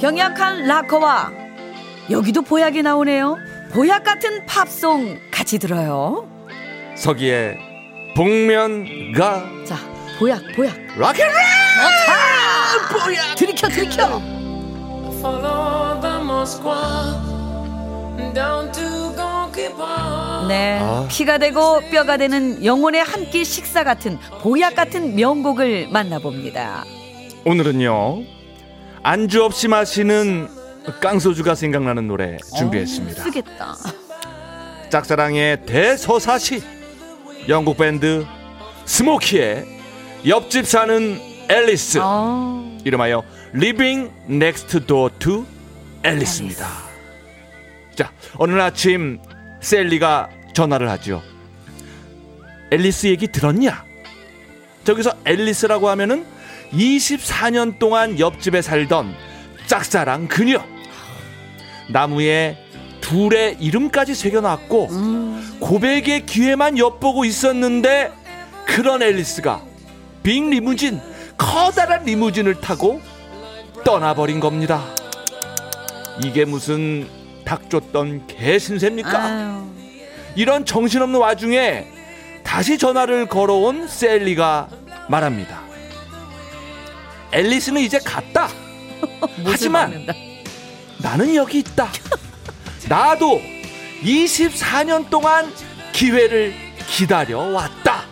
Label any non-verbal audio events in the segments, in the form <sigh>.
병약한 락커와 여기도 보약이 나오네요. 보약 같은 팝송 같이 들어요. 서기의 복면가 자, 보약, 보약. 락앤롤 보약. 들이켜, 들이켜. 네, 아. 피가 되고 뼈가 되는 영혼의 한 끼 식사 같은 보약 같은 명곡을 만나봅니다. 오늘은요 안주 없이 마시는 깡소주가 생각나는 노래 준비했습니다. 어, 쓰겠다. 짝사랑의 대서사시. 영국 밴드 스모키의 옆집 사는 앨리스. 어, 이름하여 Living Next Door to 앨리스입니다. 자 어느 아침 셀리가 전화를 하죠 앨리스 얘기 들었냐? 저기서 앨리스라고 하면은 24년 동안 옆집에 살던 짝사랑 그녀. 나무에 둘의 이름까지 새겨놨고 고백의 기회만 엿보고 있었는데 그런 앨리스가 빅 리무진 커다란 리무진을 타고 떠나버린 겁니다. 이게 무슨 닭 쫓던 개신세입니까? 아유, 이런 정신없는 와중에 다시 전화를 걸어온 셀리가 말합니다. 앨리스는 이제 갔다. <laughs> 하지만 박는다. 나는 여기 있다. 나도 24년 동안 기회를 기다려 왔다.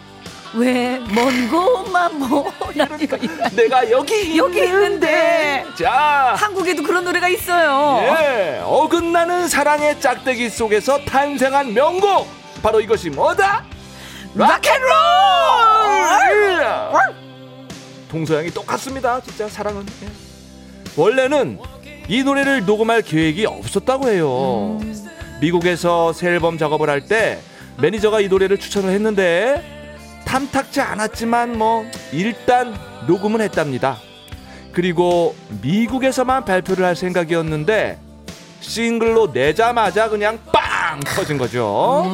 왜, 먼 곳만 <laughs> 보나요? 내가 여기 여기 있는데. 자, 한국에도 그런 노래가 있어요. 예, 어긋나는 사랑의 짝대기 속에서 탄생한 명곡. 바로 이것이 뭐다? rock and roll! 동서양이 똑같습니다. 진짜 사랑은. 예. 원래는 이 노래를 녹음할 계획이 없었다고 해요. 미국에서 새 앨범 작업을 할 때 매니저가 이 노래를 추천을 했는데 탐탁지 않았지만 뭐 일단 녹음은 했답니다. 그리고 미국에서만 발표를 할 생각이었는데 싱글로 내자마자 그냥 빵 터진 거죠.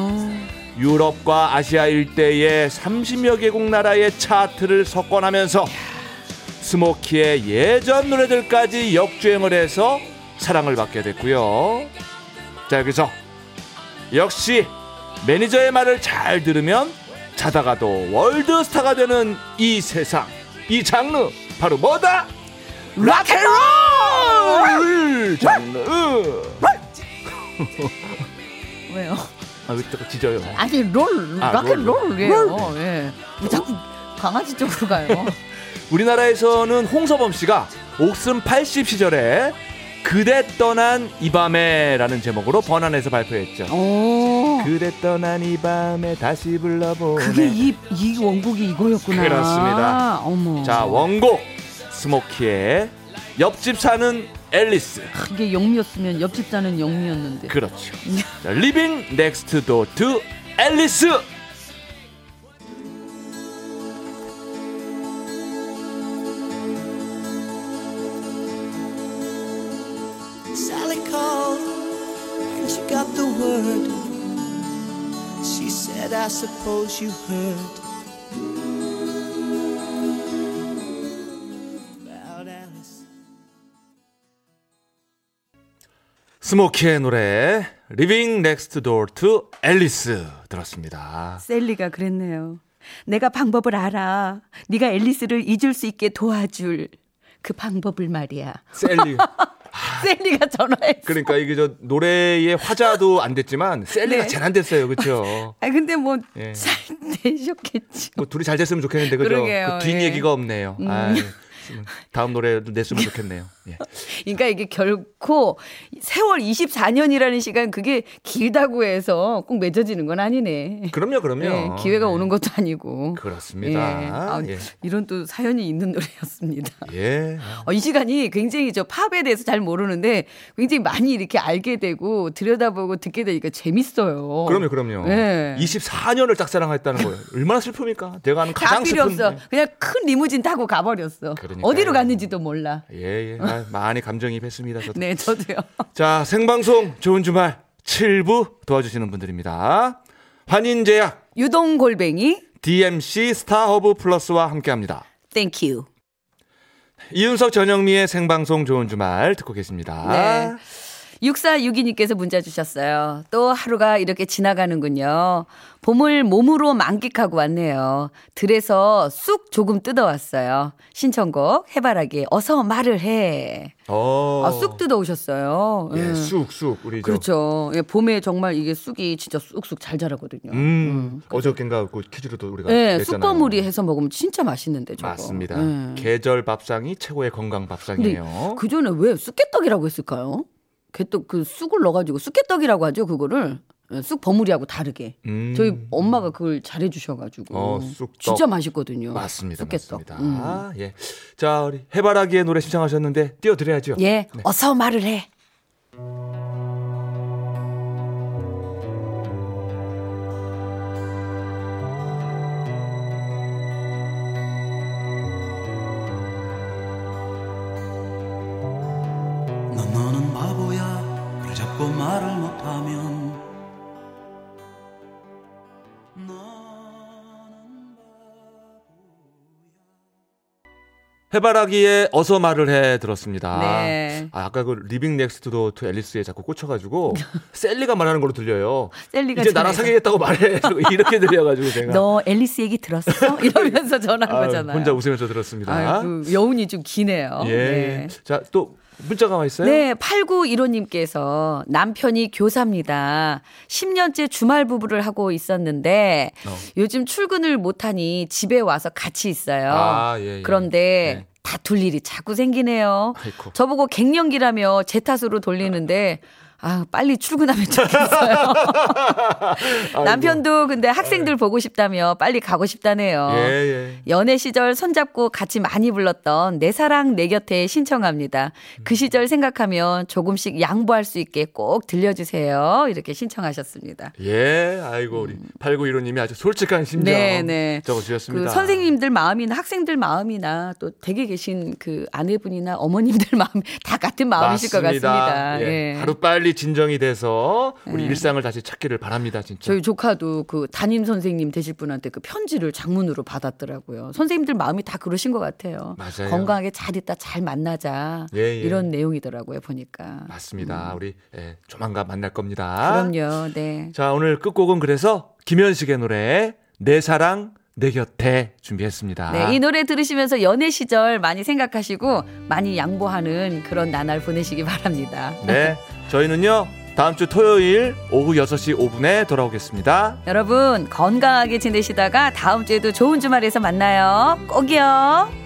유럽과 아시아 일대의 30여 개국 나라의 차트를 석권하면서 스모키의 예전 노래들까지 역주행을 해서 사랑을 받게 됐고요. 자 여기서 역시 매니저의 말을 잘 들으면 자다가도 월드스타가 되는 이 세상 이 장르 바로 뭐다? rock and roll 장르 <laughs> 왜요? 아왜 또 짖어요 아니, 롤, 아, rock and roll이에요. 예. 왜 자꾸 강아지 쪽으로 가요? 우리나라에서는 홍서범 씨가 옥슨 80 시절에 그대 떠난 이 밤에라는 제목으로 번안해서 발표했죠. 오. 그대 떠난 이 밤에 다시 불러보네. 그게 이, 이 원곡이 이거였구나. 그렇습니다. 어머. 자 원곡 스모키의 옆집 사는 앨리스. 이게 영미였으면 옆집 사는 영미였는데. 그렇죠. 자, Living Next Door to 앨리스. Word. She said, I suppose you heard about Alice. 스모키의 노래 Living Next Door to 앨리스 들었습니다. 셀리가 그랬네요. 내가 방법을 알아. 네가 앨리스를 잊을 수 있게 도와줄 그 방법을 말이야. 셀리. <laughs> 셀리가 전화했어. 그러니까 이게 저 노래의 화자도 <laughs> 안 됐지만 셀리가 네. 제일 안 됐어요. 그렇죠? 아 근데 뭐 예. 잘 되셨겠지. 뭐 둘이 잘 됐으면 좋겠는데 그죠? 그러게요, 그 예. 없네요. 음. 아유, 다음 노래도 냈으면 좋겠네요. 예. <laughs> 그러니까 이게 결코 세월 24년이라는 시간 그게 길다고 해서 꼭 맺어지는 건 아니네. 그럼요, 그럼요. 예, 기회가 예. 오는 것도 아니고. 그렇습니다. 예. 아, 예. 이런 또 사연이 있는 노래였습니다. 예. 어, 이 시간이 굉장히 저 팝에 대해서 잘 모르는데 굉장히 많이 이렇게 알게 되고 들여다보고 듣게 되니까 재밌어요. 그럼요, 그럼요. 예. 24년을 짝사랑했다는 거예요. 얼마나 슬픕니까? 내가 아는 가장 다 필요 슬픈. 없어. 그냥 큰 리무진 타고 가버렸어. 그 러니까요. 어디로 갔는지도 몰라. 예, 예. 아, 많이 감정이입했습니다. 저도. 네, 저도요. <laughs> 자, 생방송 좋은 주말 7부 도와주시는 분들입니다. 환인제약, 유동골뱅이, DMC 스타허브 플러스와 함께합니다. Thank you. 이윤석 전영미의 생방송 좋은 주말 듣고 계십니다. 네. 6462님께서 문자 주셨어요. 또 하루가 이렇게 지나가는군요. 봄을 몸으로 만끽하고 왔네요. 들에서 쑥 조금 뜯어왔어요. 신청곡 해바라기 어서 말을 해. 어. 아, 쑥 뜯어오셨어요. 예, 음. 쑥, 쑥. 우리 저 그렇죠. 예, 봄에 정말 이게 쑥이 진짜 쑥쑥 잘 자라거든요. 음, 어저께인가 그 퀴즈로도 우리가 네, 냈잖아요. 쑥버무리 해서 먹으면 진짜 맛있는데 저거. 맞습니다. 예. 계절 밥상이 최고의 건강 밥상이에요. 그 전에 왜 쑥개떡이라고 했을까요? 개떡 그 쑥을 넣어가지고 쑥개떡이라고 하죠 그거를 예, 쑥 버무리하고 다르게. 음. 저희 엄마가 그걸 잘해 주셔가지고 어, 쑥떡. 진짜 맛있거든요. 맞습니다. 쑥개떡. 맞습니다. 음. 아, 예. 자, 우리 해바라기의 노래 신청하셨는데 띄워드려야죠. 예, 어서 말을 해. 해바라기의 어서 말을 해 들었습니다. 네. 아, 아까 그 Living Next Door to Alice에 자꾸 꽂혀가지고 <laughs> 셀리가 말하는 걸로 들려요. 셀리가 이제 나랑. 사귀겠다고 말해. <laughs> 이렇게 들려가지고 제가 너 앨리스 얘기 들었어? <laughs> 이러면서 전화한 아유, 거잖아요. 혼자 웃으면서 들었습니다. 아유, 여운이 좀 기네요. 예. 네. 자, 또 문자가 와 있어요? 네, 8915님께서 남편이 교사입니다. 10년째 주말 부부를 하고 있었는데 어. 요즘 출근을 못하니 집에 와서 같이 있어요. 아, 예, 예. 그런데 네. 다툴 일이 자꾸 생기네요. 아이고. 저보고 갱년기라며 제 탓으로 돌리는데 아, 빨리 출근하면 좋겠어요. <laughs> 남편도 근데 학생들 보고 싶다며 빨리 가고 싶다네요. 예, 예. 연애 시절 손잡고 같이 많이 불렀던 내 사랑 내 곁에 신청합니다. 그 시절 생각하면 조금씩 양보할 수 있게 꼭 들려주세요. 이렇게 신청하셨습니다. 예, 아이고 우리 8915님이 아주 솔직한 심정 음. 네, 네. 적어주셨습니다. 그 선생님들 마음이나 학생들 마음이나 또 댁에 계신 그 아내분이나 어머님들 <laughs> 마음 다 같은 마음이실 것 같습니다. 예. 예. 하루 빨리 진정이 돼서 우리 예. 일상을 다시 찾기를 바랍니다, 진짜. 저희 조카도 그 담임 선생님 되실 분한테 그 편지를 장문으로 받았더라고요. 선생님들 마음이 다 그러신 것 같아요. 맞아요. 건강하게 잘 있다 잘 만나자 예, 예. 이런 내용이더라고요 보니까. 맞습니다. 우리 예, 조만간 만날 겁니다. 음. 그럼요. 네. 자, 오늘 끝곡은 그래서 김현식의 노래 내 사랑 내 곁에 준비했습니다. 네, 이 노래 들으시면서 연애 시절 많이 생각하시고 많이 양보하는 그런 나날 보내시기 바랍니다. 네, 저희는요 다음 주 토요일 오후 6시 5분에 돌아오겠습니다. 여러분 건강하게 지내시다가 다음 주에도 좋은 주말에서 만나요. 꼭이요.